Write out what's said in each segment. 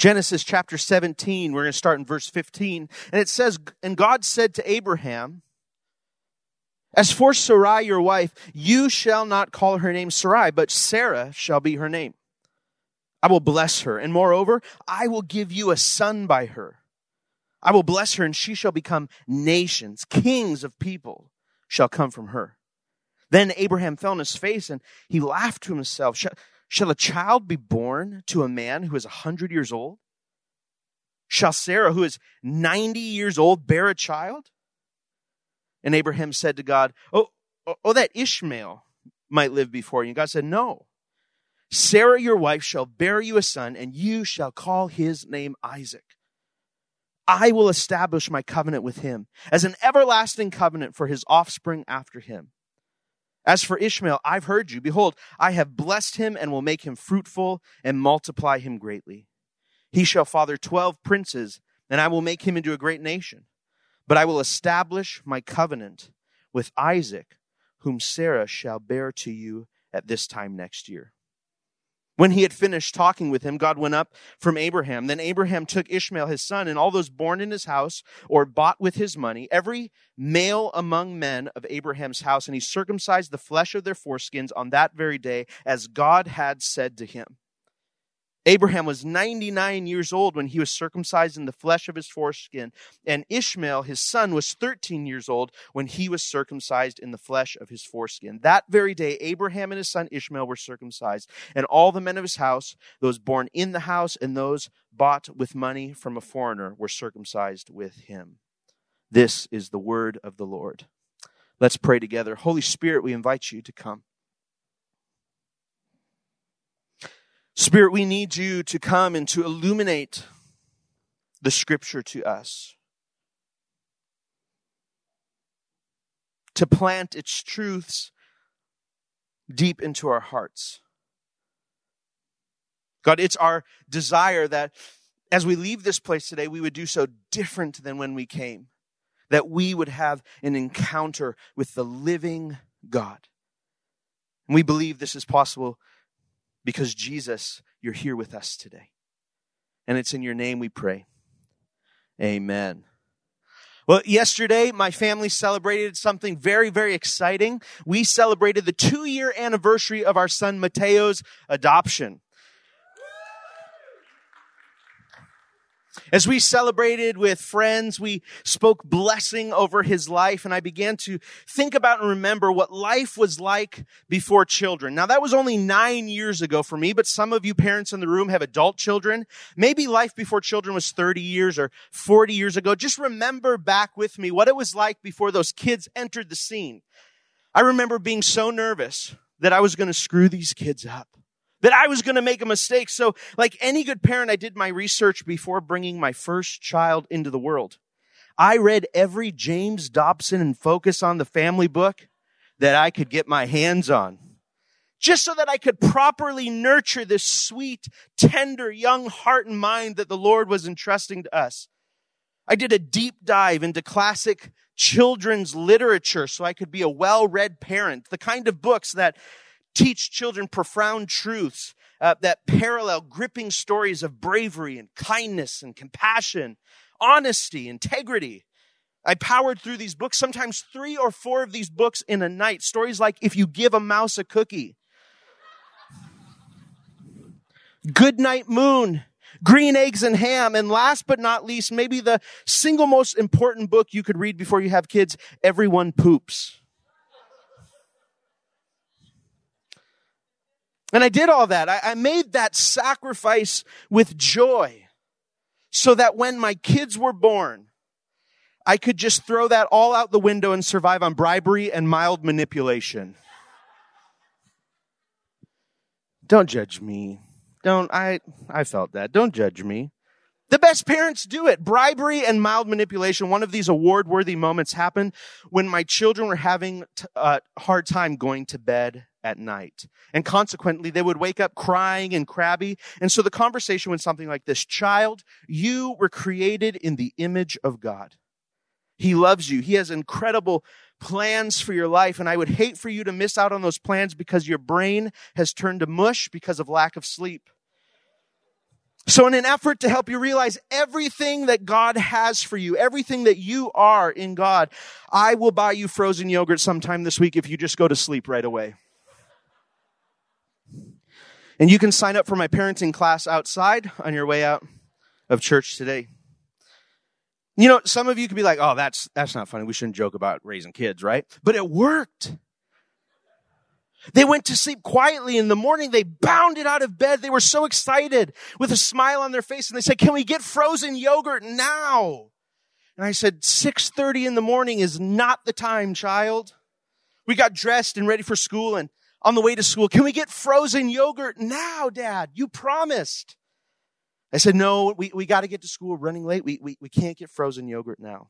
Genesis chapter 17, we're going to start in verse 15. And it says, And God said to Abraham, As for Sarai, your wife, you shall not call her name Sarai, but Sarah shall be her name. I will bless her, and moreover, I will give you a son by her. I will bless her, and she shall become nations, kings of people shall come from her. Then Abraham fell on his face, and he laughed to himself. Shall a child be born to a man who is a hundred years old? Shall Sarah, who is 90 years old, bear a child? And Abraham said to God, Oh, oh, oh that Ishmael might live before you. And God said, No. Sarah, your wife, shall bear you a son, and you shall call his name Isaac. I will establish my covenant with him as an everlasting covenant for his offspring after him. As for Ishmael, I've heard you. Behold, I have blessed him and will make him fruitful and multiply him greatly. He shall father twelve princes, and I will make him into a great nation. But I will establish my covenant with Isaac, whom Sarah shall bear to you at this time next year. When he had finished talking with him, God went up from Abraham. Then Abraham took Ishmael his son and all those born in his house or bought with his money, every male among men of Abraham's house, and he circumcised the flesh of their foreskins on that very day, as God had said to him. Abraham was 99 years old when he was circumcised in the flesh of his foreskin, and Ishmael, his son, was 13 years old when he was circumcised in the flesh of his foreskin. That very day, Abraham and his son Ishmael were circumcised, and all the men of his house, those born in the house and those bought with money from a foreigner, were circumcised with him. This is the word of the Lord. Let's pray together. Holy Spirit, we invite you to come. Spirit, we need you to come and to illuminate the scripture to us, to plant its truths deep into our hearts. God, it's our desire that as we leave this place today, we would do so different than when we came, that we would have an encounter with the living God. And we believe this is possible because Jesus, you're here with us today. And it's in your name we pray. Amen. Well, yesterday, my family celebrated something very, very exciting. We celebrated the two year anniversary of our son Mateo's adoption. As we celebrated with friends, we spoke blessing over his life, and I began to think about and remember what life was like before children. Now, that was only nine years ago for me, but some of you parents in the room have adult children. Maybe life before children was 30 years or 40 years ago. Just remember back with me what it was like before those kids entered the scene. I remember being so nervous that I was going to screw these kids up that I was going to make a mistake. So, like any good parent, I did my research before bringing my first child into the world. I read every James Dobson and Focus on the Family book that I could get my hands on. Just so that I could properly nurture this sweet, tender, young heart and mind that the Lord was entrusting to us. I did a deep dive into classic children's literature so I could be a well-read parent, the kind of books that teach children profound truths uh, that parallel gripping stories of bravery and kindness and compassion, honesty, integrity. I powered through these books, sometimes three or four of these books in a night. Stories like If You Give a Mouse a Cookie, Good Night Moon, Green Eggs and Ham, and last but not least, maybe the single most important book you could read before you have kids, Everyone Poops. And I did all that. I, I, made that sacrifice with joy so that when my kids were born, I could just throw that all out the window and survive on bribery and mild manipulation. Don't judge me. Don't, I, I felt that. Don't judge me. The best parents do it. Bribery and mild manipulation. One of these award worthy moments happened when my children were having a uh, hard time going to bed at night. And consequently, they would wake up crying and crabby. And so the conversation went something like this Child, you were created in the image of God. He loves you. He has incredible plans for your life. And I would hate for you to miss out on those plans because your brain has turned to mush because of lack of sleep. So in an effort to help you realize everything that God has for you, everything that you are in God, I will buy you frozen yogurt sometime this week if you just go to sleep right away. And you can sign up for my parenting class outside on your way out of church today. You know, some of you could be like, "Oh, that's that's not funny. We shouldn't joke about raising kids, right?" But it worked. They went to sleep quietly in the morning. They bounded out of bed. They were so excited with a smile on their face and they said, "Can we get frozen yogurt now?" And I said, "6:30 in the morning is not the time, child." We got dressed and ready for school and on the way to school, "Can we get frozen yogurt now, dad? You promised." I said, no, we, we got to get to school. Running late. We, we, we can't get frozen yogurt now.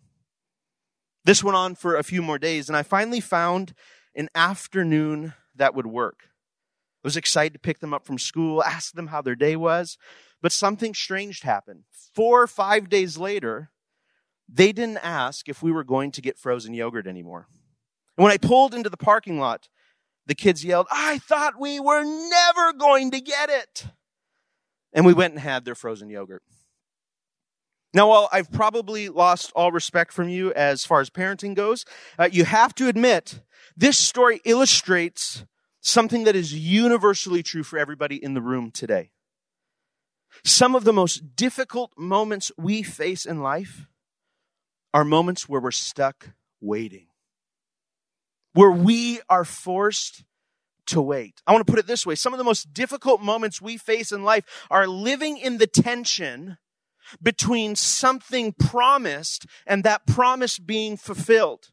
This went on for a few more days, and I finally found an afternoon that would work. I was excited to pick them up from school, ask them how their day was, but something strange happened. Four or five days later, they didn't ask if we were going to get frozen yogurt anymore. And when I pulled into the parking lot, the kids yelled, I thought we were never going to get it. And we went and had their frozen yogurt. Now, while I've probably lost all respect from you as far as parenting goes, uh, you have to admit this story illustrates something that is universally true for everybody in the room today. Some of the most difficult moments we face in life are moments where we're stuck waiting, where we are forced to wait. I want to put it this way. Some of the most difficult moments we face in life are living in the tension between something promised and that promise being fulfilled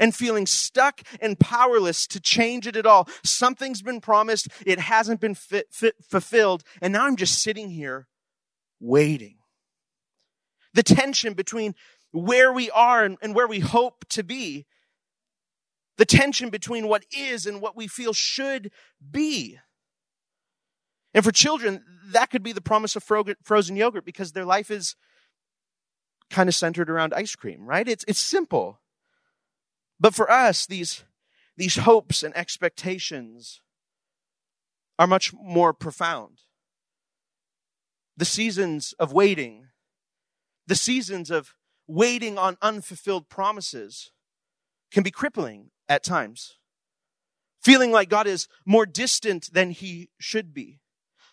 and feeling stuck and powerless to change it at all. Something's been promised. It hasn't been fulfilled. And now I'm just sitting here waiting. The tension between where we are and, and where we hope to be the tension between what is and what we feel should be. And for children, that could be the promise of frozen yogurt because their life is kind of centered around ice cream, right? It's, it's simple. But for us, these, these hopes and expectations are much more profound. The seasons of waiting, the seasons of waiting on unfulfilled promises can be crippling at times. Feeling like God is more distant than he should be.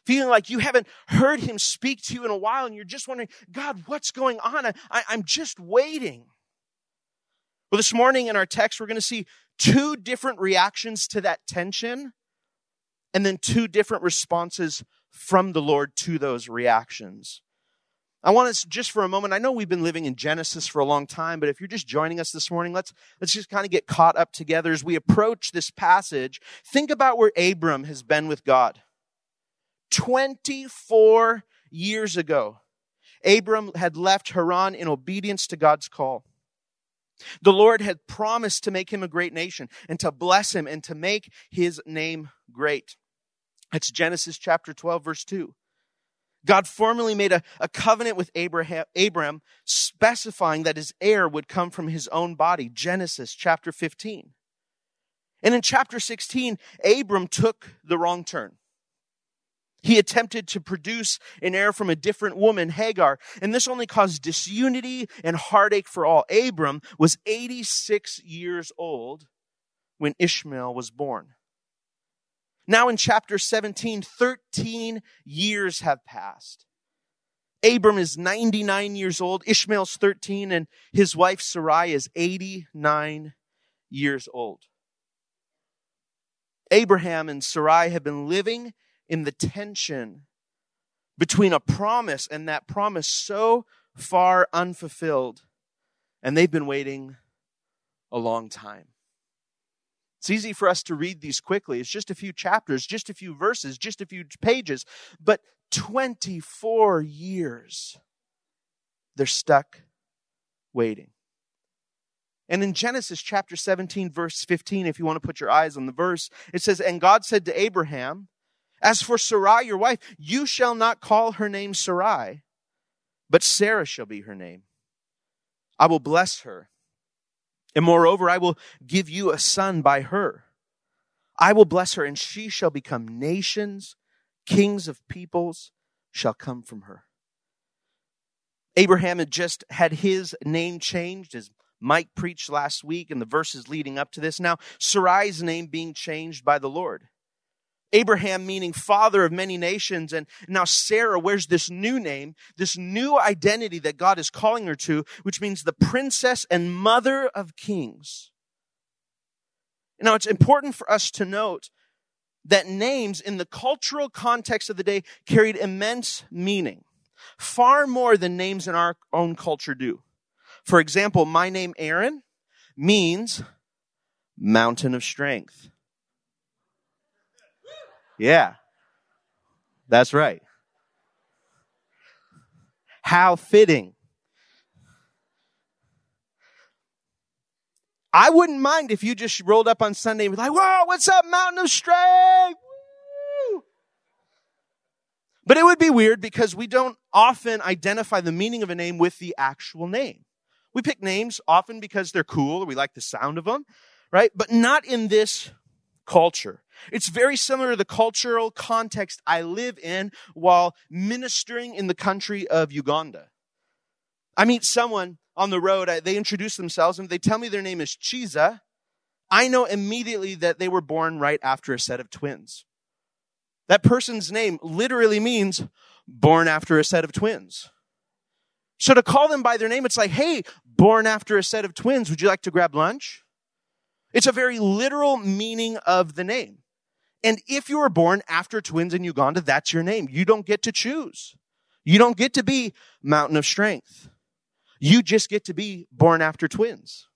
Feeling like you haven't heard him speak to you in a while and you're just wondering, God, what's going on? I, I, I'm just waiting. Well, this morning in our text, we're going to see two different reactions to that tension and then two different responses from the Lord to those reactions. I want us just for a moment. I know we've been living in Genesis for a long time, but if you're just joining us this morning, let's, let's just kind of get caught up together as we approach this passage. Think about where Abram has been with God. 24 years ago, Abram had left Haran in obedience to God's call. The Lord had promised to make him a great nation and to bless him and to make his name great. It's Genesis chapter 12, verse 2. God formally made a, a covenant with Abraham, Abram, specifying that his heir would come from his own body. Genesis chapter 15. And in chapter 16, Abram took the wrong turn. He attempted to produce an heir from a different woman, Hagar, and this only caused disunity and heartache for all. Abram was 86 years old when Ishmael was born. Now in chapter 17, 13 years have passed. Abram is 99 years old, Ishmael's 13, and his wife Sarai is 89 years old. Abraham and Sarai have been living in the tension between a promise and that promise so far unfulfilled, and they've been waiting a long time. It's easy for us to read these quickly. It's just a few chapters, just a few verses, just a few pages. But 24 years, they're stuck waiting. And in Genesis chapter 17, verse 15, if you want to put your eyes on the verse, it says, And God said to Abraham, As for Sarai, your wife, you shall not call her name Sarai, but Sarah shall be her name. I will bless her and moreover, I will give you a son by her. I will bless her, and she shall become nations, kings of peoples shall come from her. Abraham had just had his name changed as Mike preached last week and the verses leading up to this. Now, Sarai's name being changed by the Lord. Abraham meaning father of many nations. And now Sarah wears this new name, this new identity that God is calling her to, which means the princess and mother of kings. Now it's important for us to note that names in the cultural context of the day carried immense meaning, far more than names in our own culture do. For example, my name Aaron means mountain of strength. Yeah. That's right. How fitting. I wouldn't mind if you just rolled up on Sunday and was like, whoa, what's up, Mountain of Strength? But it would be weird because we don't often identify the meaning of a name with the actual name. We pick names often because they're cool or we like the sound of them, right? But not in this culture. It's very similar to the cultural context I live in while ministering in the country of Uganda. I meet someone on the road, they introduce themselves and they tell me their name is Chiza. I know immediately that they were born right after a set of twins. That person's name literally means born after a set of twins. So to call them by their name, it's like, hey, born after a set of twins, would you like to grab lunch? It's a very literal meaning of the name. And if you were born after twins in Uganda, that's your name. You don't get to choose. You don't get to be Mountain of Strength. You just get to be born after twins.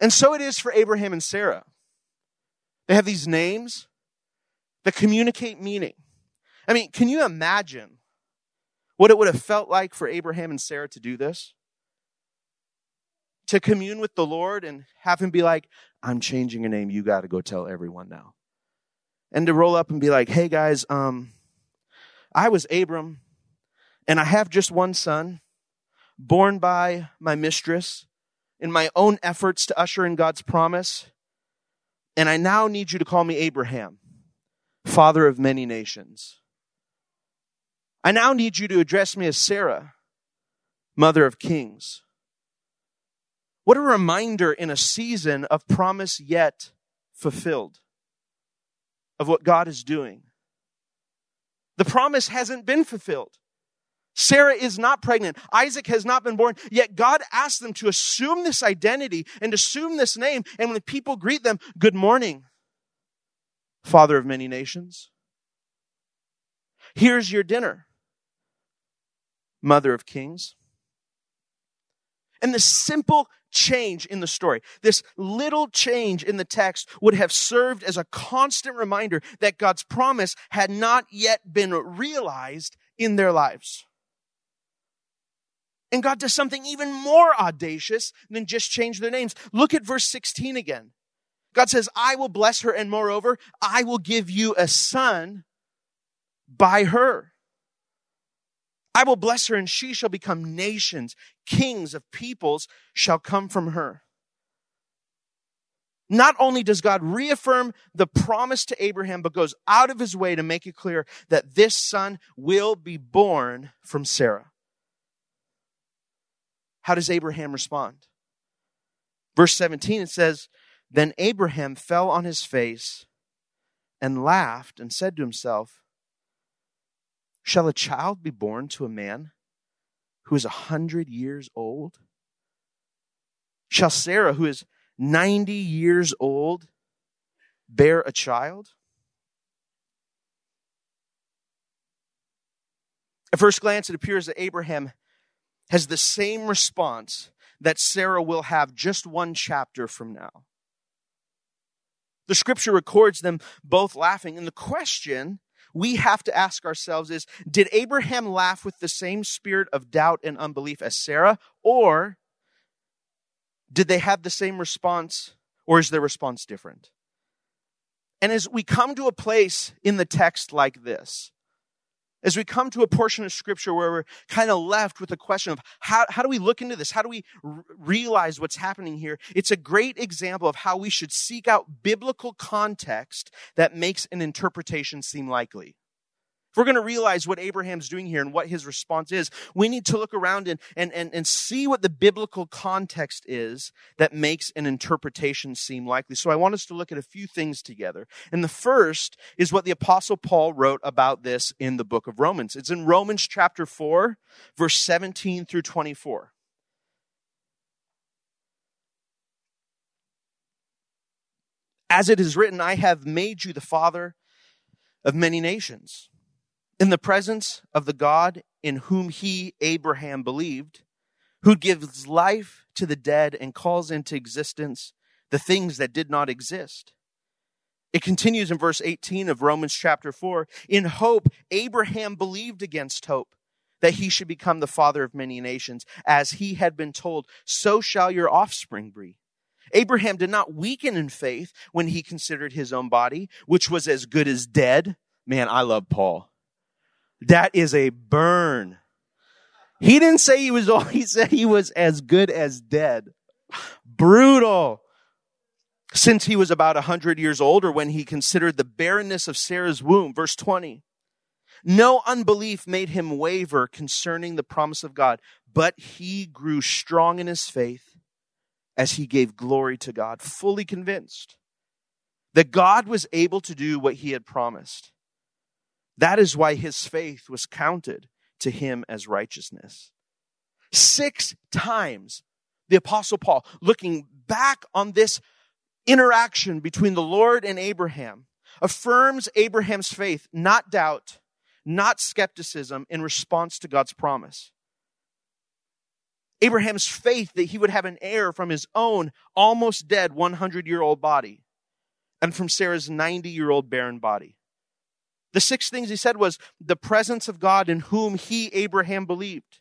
And so it is for Abraham and Sarah. They have these names that communicate meaning. I mean, can you imagine what it would have felt like for Abraham and Sarah to do this? To commune with the Lord and have him be like, I'm changing your name. You got to go tell everyone now and to roll up and be like, hey guys, um, I was Abram and I have just one son born by my mistress in my own efforts to usher in God's promise. And I now need you to call me Abraham, father of many nations. I now need you to address me as Sarah, mother of kings. What a reminder in a season of promise yet fulfilled of what God is doing. The promise hasn't been fulfilled. Sarah is not pregnant. Isaac has not been born. Yet God asked them to assume this identity and assume this name. And when people greet them, good morning, father of many nations. Here's your dinner, mother of kings. And the simple change in the story, this little change in the text would have served as a constant reminder that God's promise had not yet been realized in their lives. And God does something even more audacious than just change their names. Look at verse 16 again. God says, I will bless her, and moreover, I will give you a son by her. I will bless her, and she shall become nations. Kings of peoples shall come from her. Not only does God reaffirm the promise to Abraham, but goes out of his way to make it clear that this son will be born from Sarah. How does Abraham respond? Verse 17, it says, Then Abraham fell on his face and laughed and said to himself, Shall a child be born to a man who is a hundred years old? Shall Sarah, who is 90 years old, bear a child? At first glance, it appears that Abraham has the same response that Sarah will have just one chapter from now. The scripture records them both laughing. And the question we have to ask ourselves is Did Abraham laugh with the same spirit of doubt and unbelief as Sarah? Or did they have the same response? Or is their response different? And as we come to a place in the text like this, as we come to a portion of scripture where we're kind of left with the question of how, how do we look into this? How do we r- realize what's happening here? It's a great example of how we should seek out biblical context that makes an interpretation seem likely. If we're going to realize what Abraham's doing here and what his response is, we need to look around and, and, and, and see what the biblical context is that makes an interpretation seem likely. So I want us to look at a few things together. And the first is what the apostle Paul wrote about this in the book of Romans. It's in Romans chapter 4, verse 17 through 24. As it is written, I have made you the father of many nations in the presence of the God in whom he, Abraham, believed, who gives life to the dead and calls into existence the things that did not exist. It continues in verse 18 of Romans chapter 4. In hope, Abraham believed against hope that he should become the father of many nations. As he had been told, so shall your offspring be. Abraham did not weaken in faith when he considered his own body, which was as good as dead. Man, I love Paul. That is a burn. He didn't say he was all, he said he was as good as dead. Brutal. Since he was about a hundred years old or when he considered the barrenness of Sarah's womb. Verse 20. No unbelief made him waver concerning the promise of God, but he grew strong in his faith as he gave glory to God, fully convinced that God was able to do what he had promised. That is why his faith was counted to him as righteousness. Six times, the Apostle Paul, looking back on this interaction between the Lord and Abraham, affirms Abraham's faith, not doubt, not skepticism, in response to God's promise. Abraham's faith that he would have an heir from his own almost dead 100 year old body and from Sarah's 90 year old barren body. The six things he said was the presence of God in whom he, Abraham, believed.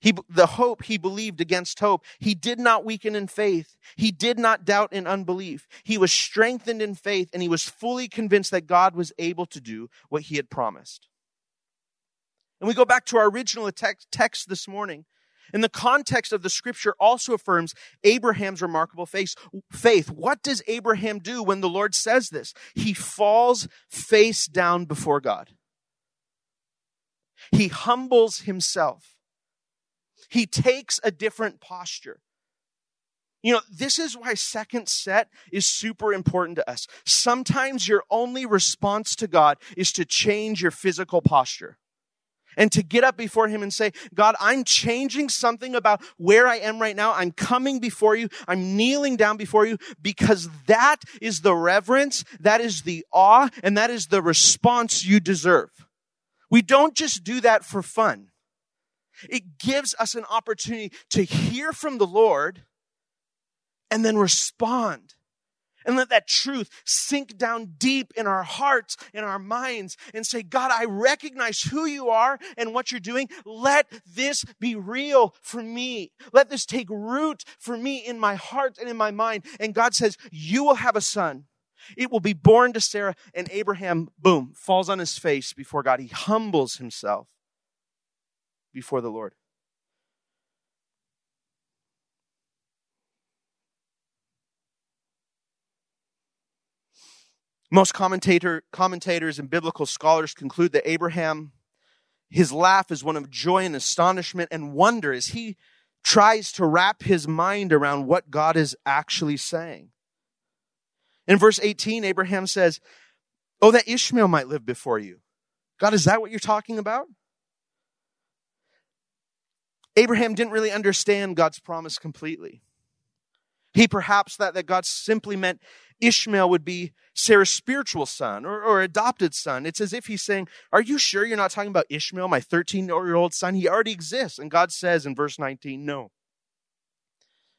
He, the hope he believed against hope. He did not weaken in faith. He did not doubt in unbelief. He was strengthened in faith and he was fully convinced that God was able to do what he had promised. And we go back to our original text, text this morning. And the context of the scripture also affirms Abraham's remarkable faith. Faith. What does Abraham do when the Lord says this? He falls face down before God. He humbles himself. He takes a different posture. You know, this is why second set is super important to us. Sometimes your only response to God is to change your physical posture and to get up before him and say, God, I'm changing something about where I am right now. I'm coming before you. I'm kneeling down before you because that is the reverence, that is the awe, and that is the response you deserve. We don't just do that for fun. It gives us an opportunity to hear from the Lord and then respond and let that truth sink down deep in our hearts, in our minds, and say, God, I recognize who you are and what you're doing. Let this be real for me. Let this take root for me in my heart and in my mind. And God says, You will have a son. It will be born to Sarah. And Abraham, boom, falls on his face before God. He humbles himself before the Lord. Most commentator, commentators and biblical scholars conclude that Abraham, his laugh is one of joy and astonishment and wonder as he tries to wrap his mind around what God is actually saying. In verse 18, Abraham says, Oh, that Ishmael might live before you. God, is that what you're talking about? Abraham didn't really understand God's promise completely. He perhaps thought that God simply meant Ishmael would be Sarah's spiritual son or, or adopted son. It's as if he's saying, Are you sure you're not talking about Ishmael, my 13 year old son? He already exists. And God says in verse 19, No.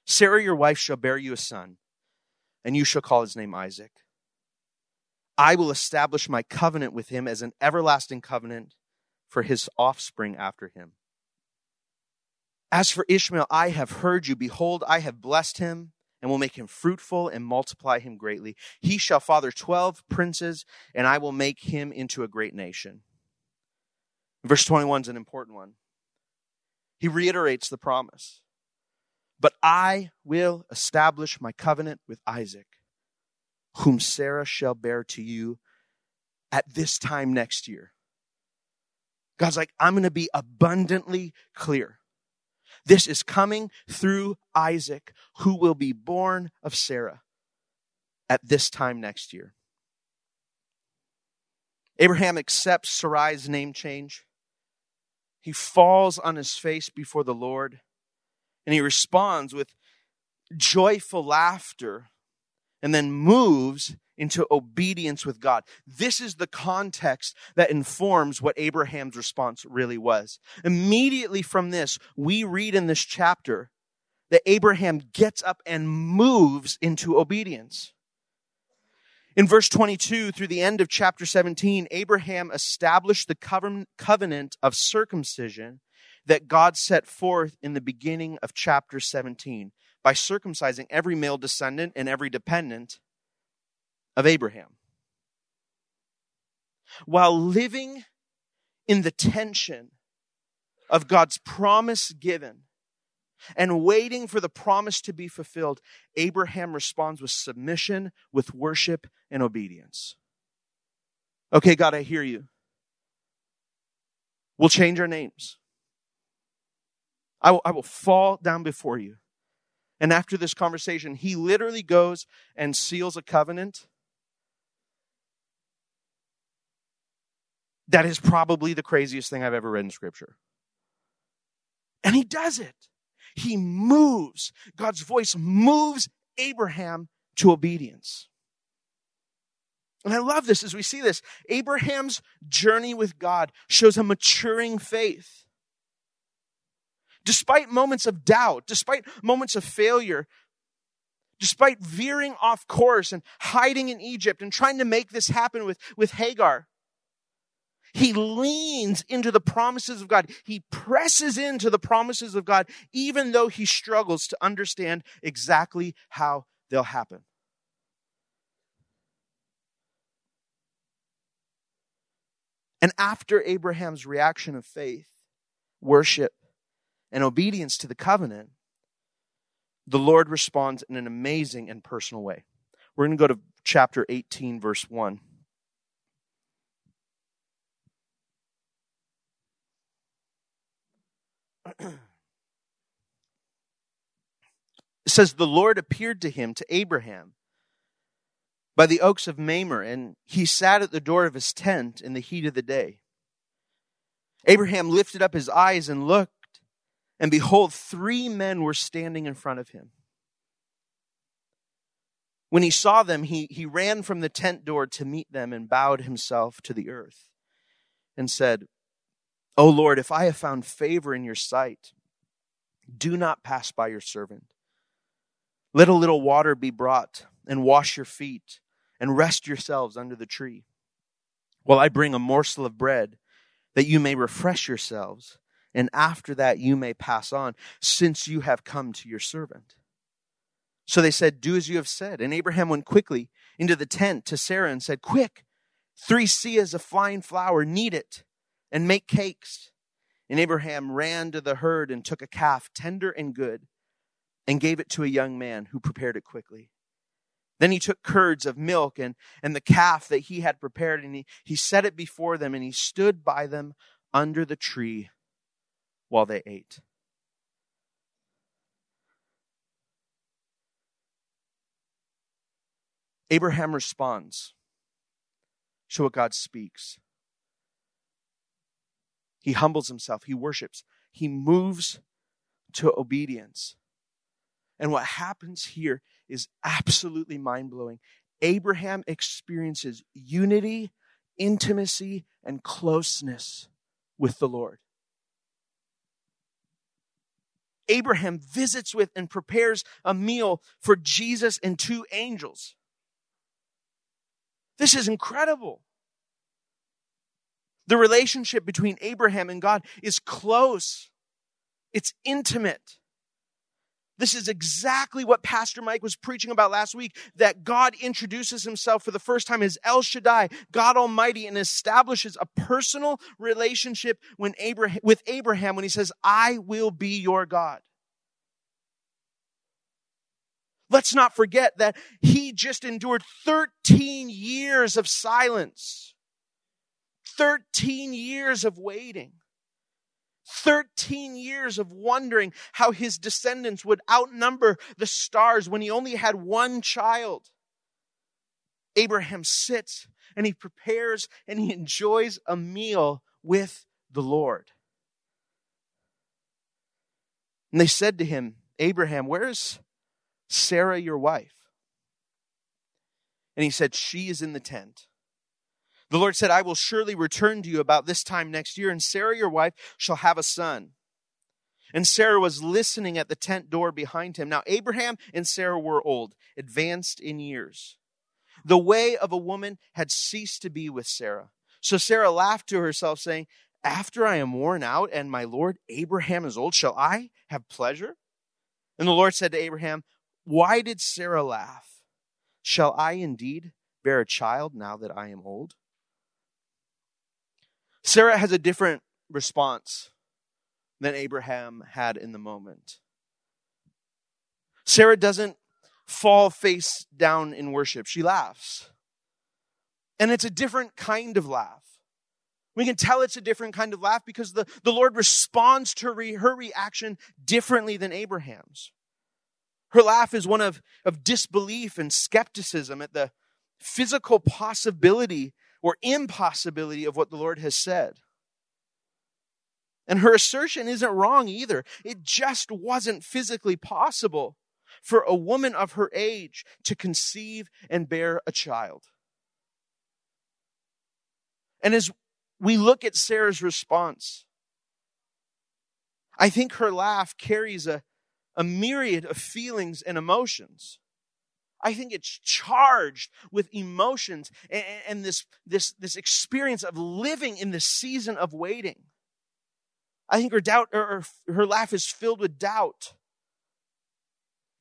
Sarah, your wife, shall bear you a son, and you shall call his name Isaac. I will establish my covenant with him as an everlasting covenant for his offspring after him. As for Ishmael, I have heard you. Behold, I have blessed him and will make him fruitful and multiply him greatly. He shall father twelve princes, and I will make him into a great nation. Verse 21 is an important one. He reiterates the promise. But I will establish my covenant with Isaac, whom Sarah shall bear to you at this time next year. God's like, I'm going to be abundantly clear. This is coming through Isaac, who will be born of Sarah at this time next year. Abraham accepts Sarai's name change. He falls on his face before the Lord and he responds with joyful laughter and then moves into obedience with God. This is the context that informs what Abraham's response really was. Immediately from this, we read in this chapter that Abraham gets up and moves into obedience. In verse 22 through the end of chapter 17, Abraham established the covenant of circumcision that God set forth in the beginning of chapter 17 by circumcising every male descendant and every dependent of Abraham. While living in the tension of God's promise given and waiting for the promise to be fulfilled, Abraham responds with submission, with worship, and obedience. Okay, God, I hear you. We'll change our names. I will, I will fall down before you. And after this conversation, he literally goes and seals a covenant that is probably the craziest thing I've ever read in scripture. And he does it. He moves. God's voice moves Abraham to obedience. And I love this as we see this. Abraham's journey with God shows a maturing faith. Despite moments of doubt, despite moments of failure, despite veering off course and hiding in Egypt and trying to make this happen with, with Hagar, he leans into the promises of God. He presses into the promises of God, even though he struggles to understand exactly how they'll happen. And after Abraham's reaction of faith, worship, and obedience to the covenant, the Lord responds in an amazing and personal way. We're going to go to chapter 18, verse 1. It says, The Lord appeared to him, to Abraham, by the oaks of Mamre, and he sat at the door of his tent in the heat of the day. Abraham lifted up his eyes and looked, and behold, three men were standing in front of him. When he saw them, he, he ran from the tent door to meet them and bowed himself to the earth and said, O Lord, if I have found favor in your sight, do not pass by your servant. Let a little water be brought, and wash your feet, and rest yourselves under the tree, while I bring a morsel of bread, that you may refresh yourselves, and after that you may pass on, since you have come to your servant. So they said, Do as you have said. And Abraham went quickly into the tent to Sarah and said, Quick, three seahs of fine flour, knead it and make cakes. And Abraham ran to the herd and took a calf, tender and good, and gave it to a young man who prepared it quickly. Then he took curds of milk and, and the calf that he had prepared, and he, he set it before them, and he stood by them under the tree while they ate. Abraham responds to what God speaks. He humbles himself, he worships, he moves to obedience. And what happens here is absolutely mind blowing. Abraham experiences unity, intimacy, and closeness with the Lord. Abraham visits with and prepares a meal for Jesus and two angels. This is incredible. The relationship between Abraham and God is close. It's intimate. This is exactly what Pastor Mike was preaching about last week that God introduces himself for the first time as El Shaddai, God Almighty, and establishes a personal relationship when Abraham, with Abraham when he says, I will be your God. Let's not forget that he just endured 13 years of silence. 13 years of waiting. 13 years of wondering how his descendants would outnumber the stars when he only had one child. Abraham sits and he prepares and he enjoys a meal with the Lord. And they said to him, Abraham, where's Sarah, your wife? And he said, She is in the tent. The Lord said, I will surely return to you about this time next year, and Sarah, your wife, shall have a son. And Sarah was listening at the tent door behind him. Now, Abraham and Sarah were old, advanced in years. The way of a woman had ceased to be with Sarah. So Sarah laughed to herself, saying, After I am worn out and my Lord Abraham is old, shall I have pleasure? And the Lord said to Abraham, Why did Sarah laugh? Shall I indeed bear a child now that I am old? Sarah has a different response than Abraham had in the moment. Sarah doesn't fall face down in worship, she laughs. And it's a different kind of laugh. We can tell it's a different kind of laugh because the, the Lord responds to re, her reaction differently than Abraham's. Her laugh is one of, of disbelief and skepticism at the physical possibility or impossibility of what the Lord has said. And her assertion isn't wrong either. It just wasn't physically possible for a woman of her age to conceive and bear a child. And as we look at Sarah's response, I think her laugh carries a, a myriad of feelings and emotions. I think it's charged with emotions and, and this, this, this experience of living in the season of waiting. I think her doubt or her laugh is filled with doubt.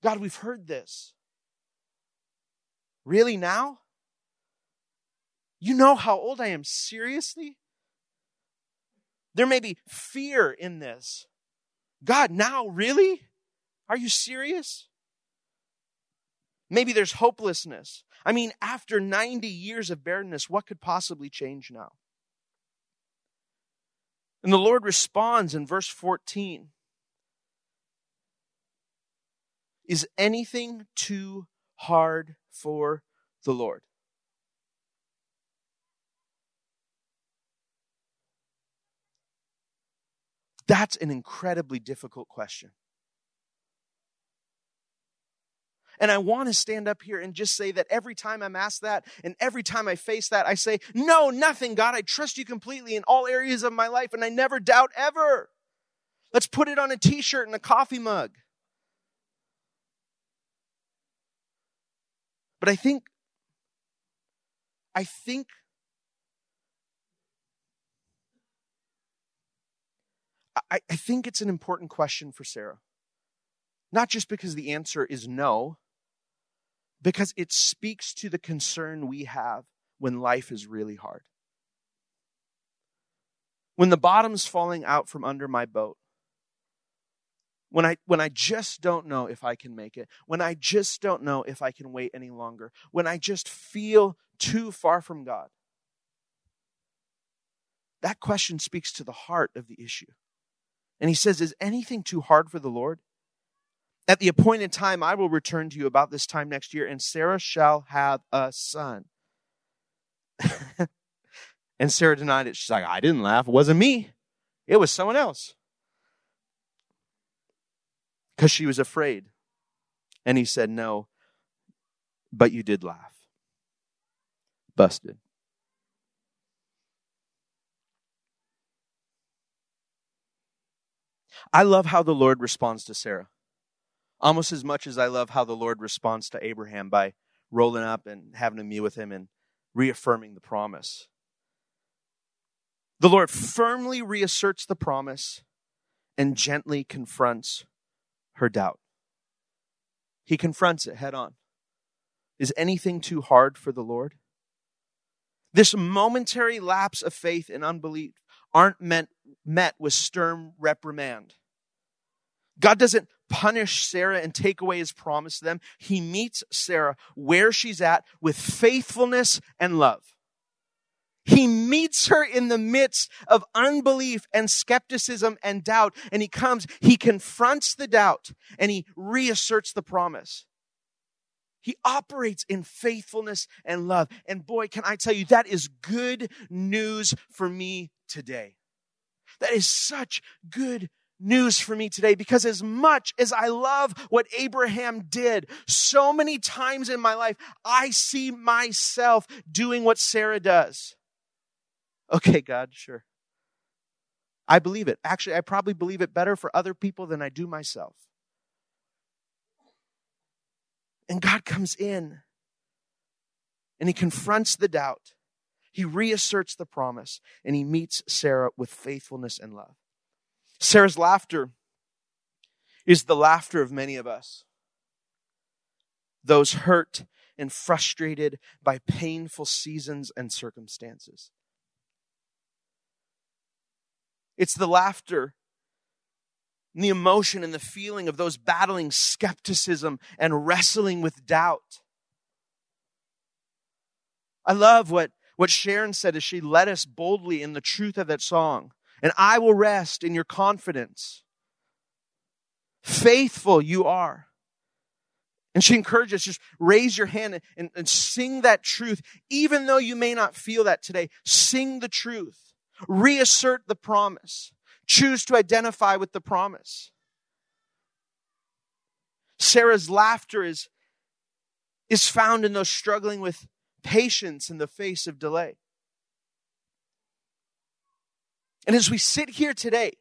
God, we've heard this. Really now? You know how old I am. Seriously? There may be fear in this. God, now, really? Are you serious? Maybe there's hopelessness. I mean, after 90 years of barrenness, what could possibly change now? And the Lord responds in verse 14 Is anything too hard for the Lord? That's an incredibly difficult question. And I want to stand up here and just say that every time I'm asked that and every time I face that, I say, No, nothing, God. I trust you completely in all areas of my life and I never doubt ever. Let's put it on a t shirt and a coffee mug. But I think, I think I, I, think it's an important question for Sarah. Not just because the answer is no, because it speaks to the concern we have when life is really hard. When the bottom's falling out from under my boat, when I, when I just don't know if I can make it, when I just don't know if I can wait any longer, when I just feel too far from God. That question speaks to the heart of the issue. And he says, Is anything too hard for the Lord? At the appointed time, I will return to you about this time next year, and Sarah shall have a son. and Sarah denied it. She's like, I didn't laugh. It wasn't me, it was someone else. Because she was afraid. And he said, No, but you did laugh. Busted. I love how the Lord responds to Sarah almost as much as I love how the Lord responds to Abraham by rolling up and having a meal with him and reaffirming the promise. The Lord firmly reasserts the promise and gently confronts her doubt. He confronts it head on. Is anything too hard for the Lord? This momentary lapse of faith and unbelief aren't meant, met with stern reprimand. God doesn't punish Sarah and take away his promise to them. He meets Sarah where she's at with faithfulness and love. He meets her in the midst of unbelief and skepticism and doubt. And he comes, he confronts the doubt and he reasserts the promise. He operates in faithfulness and love. And boy, can I tell you, that is good news for me today. That is such good news for me today because as much as I love what Abraham did, so many times in my life, I see myself doing what Sarah does. Okay, God, sure. I believe it. Actually, I probably believe it better for other people than I do myself. And God comes in and he confronts the doubt. He reasserts the promise and he meets Sarah with faithfulness and love. Sarah's laughter is the laughter of many of us. Those hurt and frustrated by painful seasons and circumstances. It's the laughter and the emotion and the feeling of those battling skepticism and wrestling with doubt. I love what, what Sharon said as she led us boldly in the truth of that song. And I will rest in your confidence. Faithful you are. And she encourages, us, just raise your hand and, and sing that truth. Even though you may not feel that today, sing the truth. Reassert the promise. Choose to identify with the promise. Sarah's laughter is, is found in those struggling with patience in the face of delay. And as we sit here today,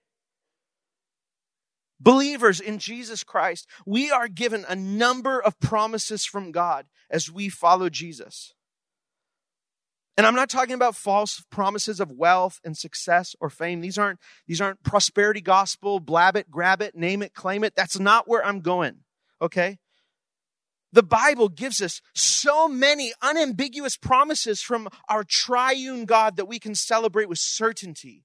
believers in Jesus Christ, we are given a number of promises from God as we follow Jesus. And I'm not talking about false promises of wealth and success or fame. These aren't, these aren't prosperity gospel, blab it, grab it, name it, claim it. That's not where I'm going. Okay? The Bible gives us so many unambiguous promises from our triune God that we can celebrate with certainty.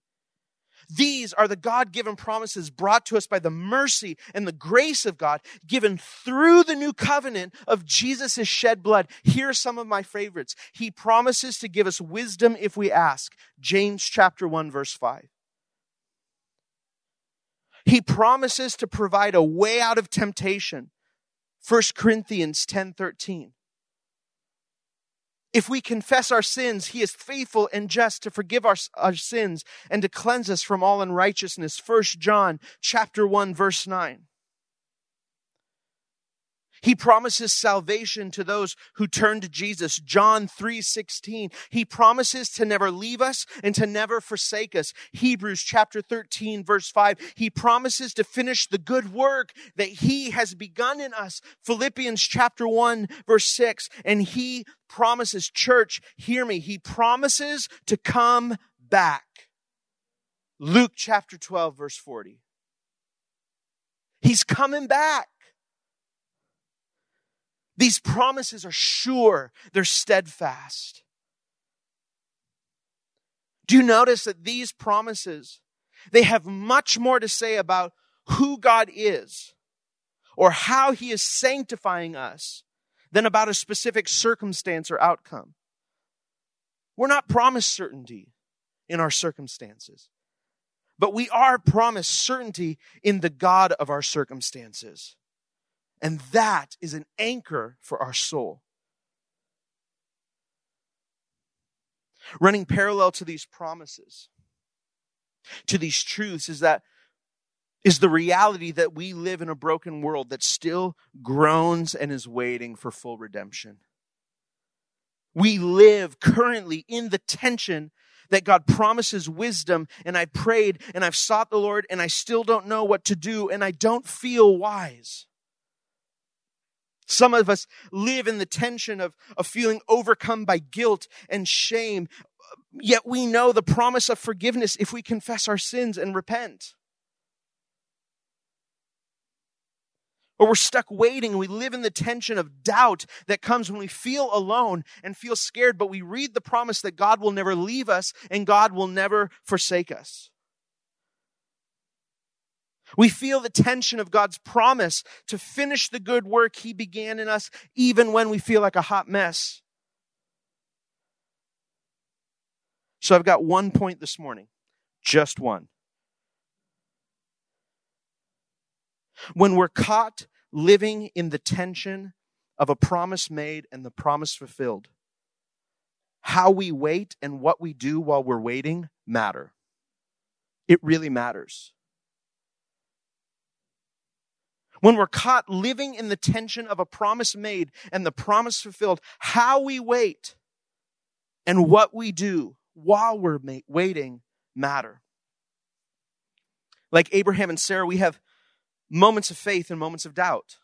These are the God given promises brought to us by the mercy and the grace of God given through the new covenant of Jesus' shed blood. Here are some of my favorites. He promises to give us wisdom if we ask. James chapter 1 verse 5. He promises to provide a way out of temptation. 1 Corinthians 10 13. If we confess our sins, he is faithful and just to forgive our, our sins and to cleanse us from all unrighteousness. 1 John chapter 1 verse 9. He promises salvation to those who turn to Jesus. John 3:16. He promises to never leave us and to never forsake us. Hebrews chapter 13 verse 5. He promises to finish the good work that he has begun in us. Philippians chapter 1 verse 6. And he promises church, hear me. He promises to come back. Luke chapter 12 verse 40. He's coming back. These promises are sure, they're steadfast. Do you notice that these promises, they have much more to say about who God is or how he is sanctifying us than about a specific circumstance or outcome. We're not promised certainty in our circumstances, but we are promised certainty in the God of our circumstances. And that is an anchor for our soul. Running parallel to these promises, to these truths, is that is the reality that we live in a broken world that still groans and is waiting for full redemption. We live currently in the tension that God promises wisdom, and I prayed and I've sought the Lord, and I still don't know what to do, and I don't feel wise. Some of us live in the tension of, of feeling overcome by guilt and shame, yet we know the promise of forgiveness if we confess our sins and repent. Or we're stuck waiting and we live in the tension of doubt that comes when we feel alone and feel scared, but we read the promise that God will never leave us and God will never forsake us. We feel the tension of God's promise to finish the good work He began in us, even when we feel like a hot mess. So I've got one point this morning, just one. When we're caught living in the tension of a promise made and the promise fulfilled, how we wait and what we do while we're waiting matter. It really matters. When we're caught living in the tension of a promise made and the promise fulfilled, how we wait and what we do while we're waiting matter. Like Abraham and Sarah, we have moments of faith and moments of doubt.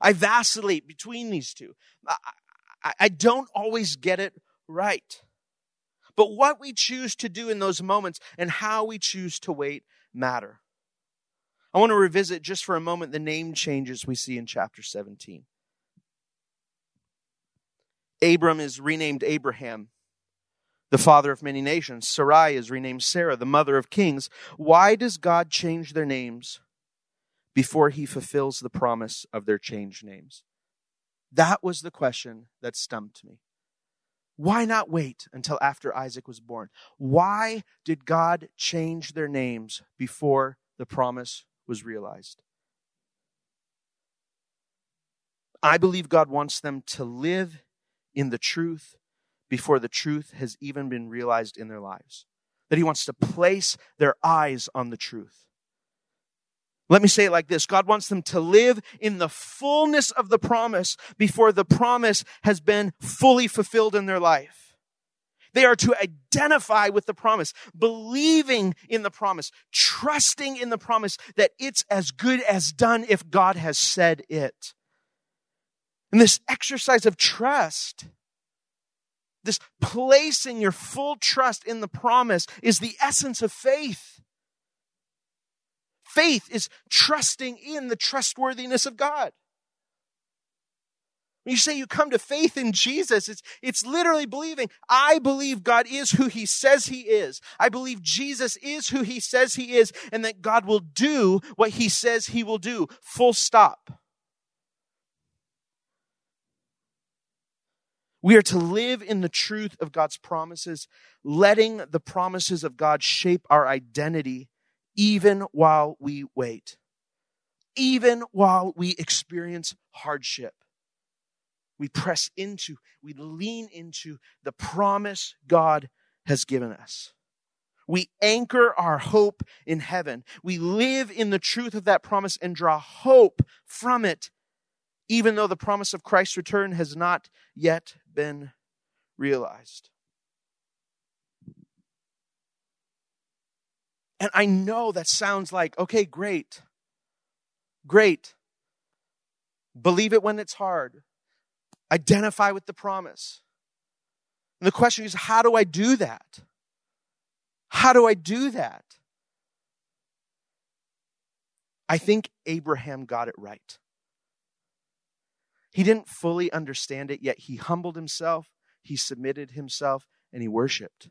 I vacillate between these two. I, I, I don't always get it right. But what we choose to do in those moments and how we choose to wait matter. I want to revisit just for a moment the name changes we see in chapter 17. Abram is renamed Abraham, the father of many nations. Sarai is renamed Sarah, the mother of kings. Why does God change their names before he fulfills the promise of their changed names? That was the question that stumped me. Why not wait until after Isaac was born? Why did God change their names before the promise was realized? I believe God wants them to live in the truth before the truth has even been realized in their lives. That He wants to place their eyes on the truth. Let me say it like this God wants them to live in the fullness of the promise before the promise has been fully fulfilled in their life. They are to identify with the promise, believing in the promise, trusting in the promise that it's as good as done if God has said it. And this exercise of trust, this placing your full trust in the promise, is the essence of faith. Faith is trusting in the trustworthiness of God. You say you come to faith in Jesus, it's, it's literally believing, I believe God is who he says he is. I believe Jesus is who he says he is, and that God will do what he says he will do. Full stop. We are to live in the truth of God's promises, letting the promises of God shape our identity even while we wait, even while we experience hardship. We press into, we lean into the promise God has given us. We anchor our hope in heaven. We live in the truth of that promise and draw hope from it even though the promise of Christ's return has not yet been realized. And I know that sounds like, okay, great. Great. Believe it when it's hard. Identify with the promise. And the question is, how do I do that? How do I do that? I think Abraham got it right. He didn't fully understand it, yet he humbled himself, he submitted himself, and he worshiped.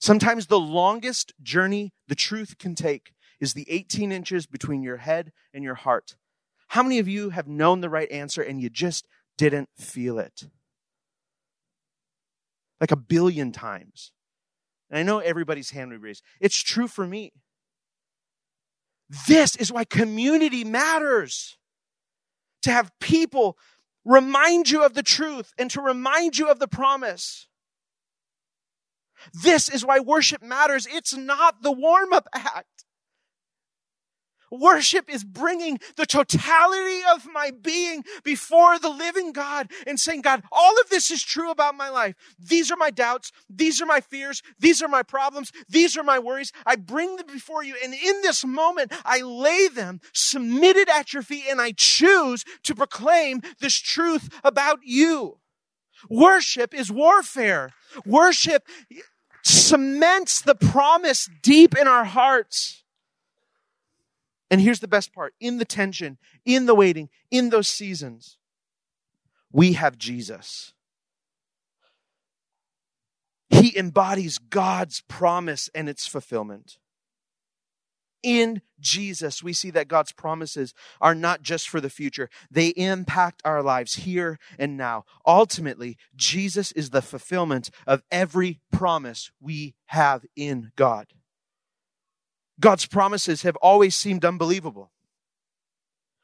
Sometimes the longest journey the truth can take is the 18 inches between your head and your heart. How many of you have known the right answer and you just didn't feel it? Like a billion times. And I know everybody's hand would raise. It's true for me. This is why community matters to have people remind you of the truth and to remind you of the promise. This is why worship matters. It's not the warm up act. Worship is bringing the totality of my being before the living God and saying, God, all of this is true about my life. These are my doubts. These are my fears. These are my problems. These are my worries. I bring them before you. And in this moment, I lay them submitted at your feet and I choose to proclaim this truth about you. Worship is warfare. Worship cements the promise deep in our hearts. And here's the best part in the tension, in the waiting, in those seasons, we have Jesus. He embodies God's promise and its fulfillment. In Jesus, we see that God's promises are not just for the future. They impact our lives here and now. Ultimately, Jesus is the fulfillment of every promise we have in God. God's promises have always seemed unbelievable.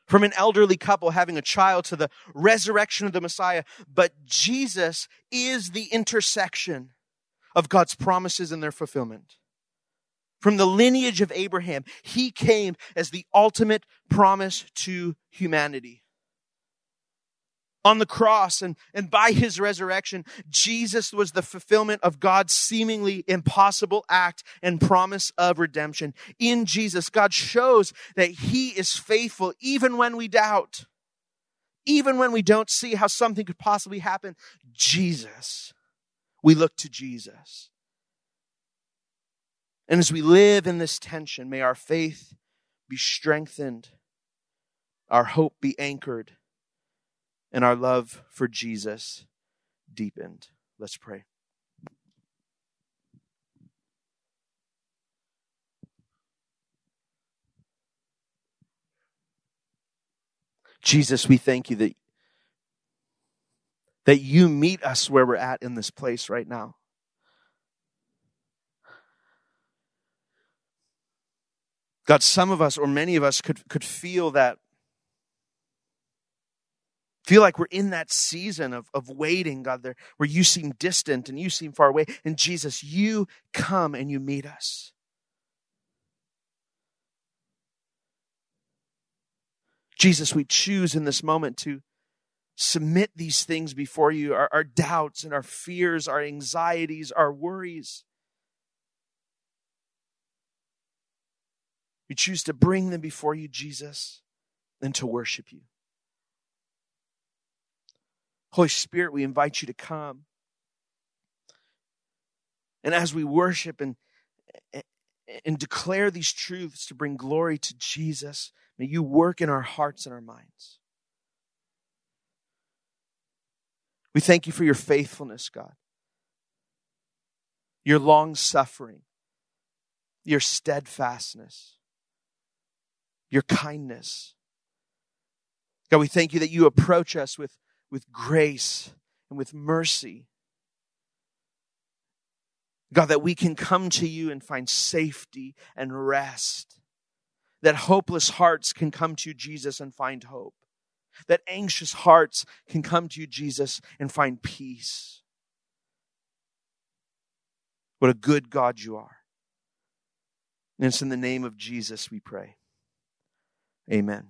From an elderly couple having a child to the resurrection of the Messiah. But Jesus is the intersection of God's promises and their fulfillment. From the lineage of Abraham, he came as the ultimate promise to humanity. On the cross and, and by his resurrection, Jesus was the fulfillment of God's seemingly impossible act and promise of redemption. In Jesus, God shows that he is faithful even when we doubt, even when we don't see how something could possibly happen. Jesus, we look to Jesus. And as we live in this tension, may our faith be strengthened, our hope be anchored, and our love for Jesus deepened. Let's pray. Jesus, we thank you that, that you meet us where we're at in this place right now. God, some of us or many of us could, could feel that, feel like we're in that season of, of waiting, God, there, where you seem distant and you seem far away. And Jesus, you come and you meet us. Jesus, we choose in this moment to submit these things before you our, our doubts and our fears, our anxieties, our worries. We choose to bring them before you, Jesus, and to worship you. Holy Spirit, we invite you to come. And as we worship and, and declare these truths to bring glory to Jesus, may you work in our hearts and our minds. We thank you for your faithfulness, God, your long suffering, your steadfastness your kindness. God, we thank you that you approach us with, with grace and with mercy. God, that we can come to you and find safety and rest. That hopeless hearts can come to you, Jesus, and find hope. That anxious hearts can come to you, Jesus, and find peace. What a good God you are. And it's in the name of Jesus we pray. Amen.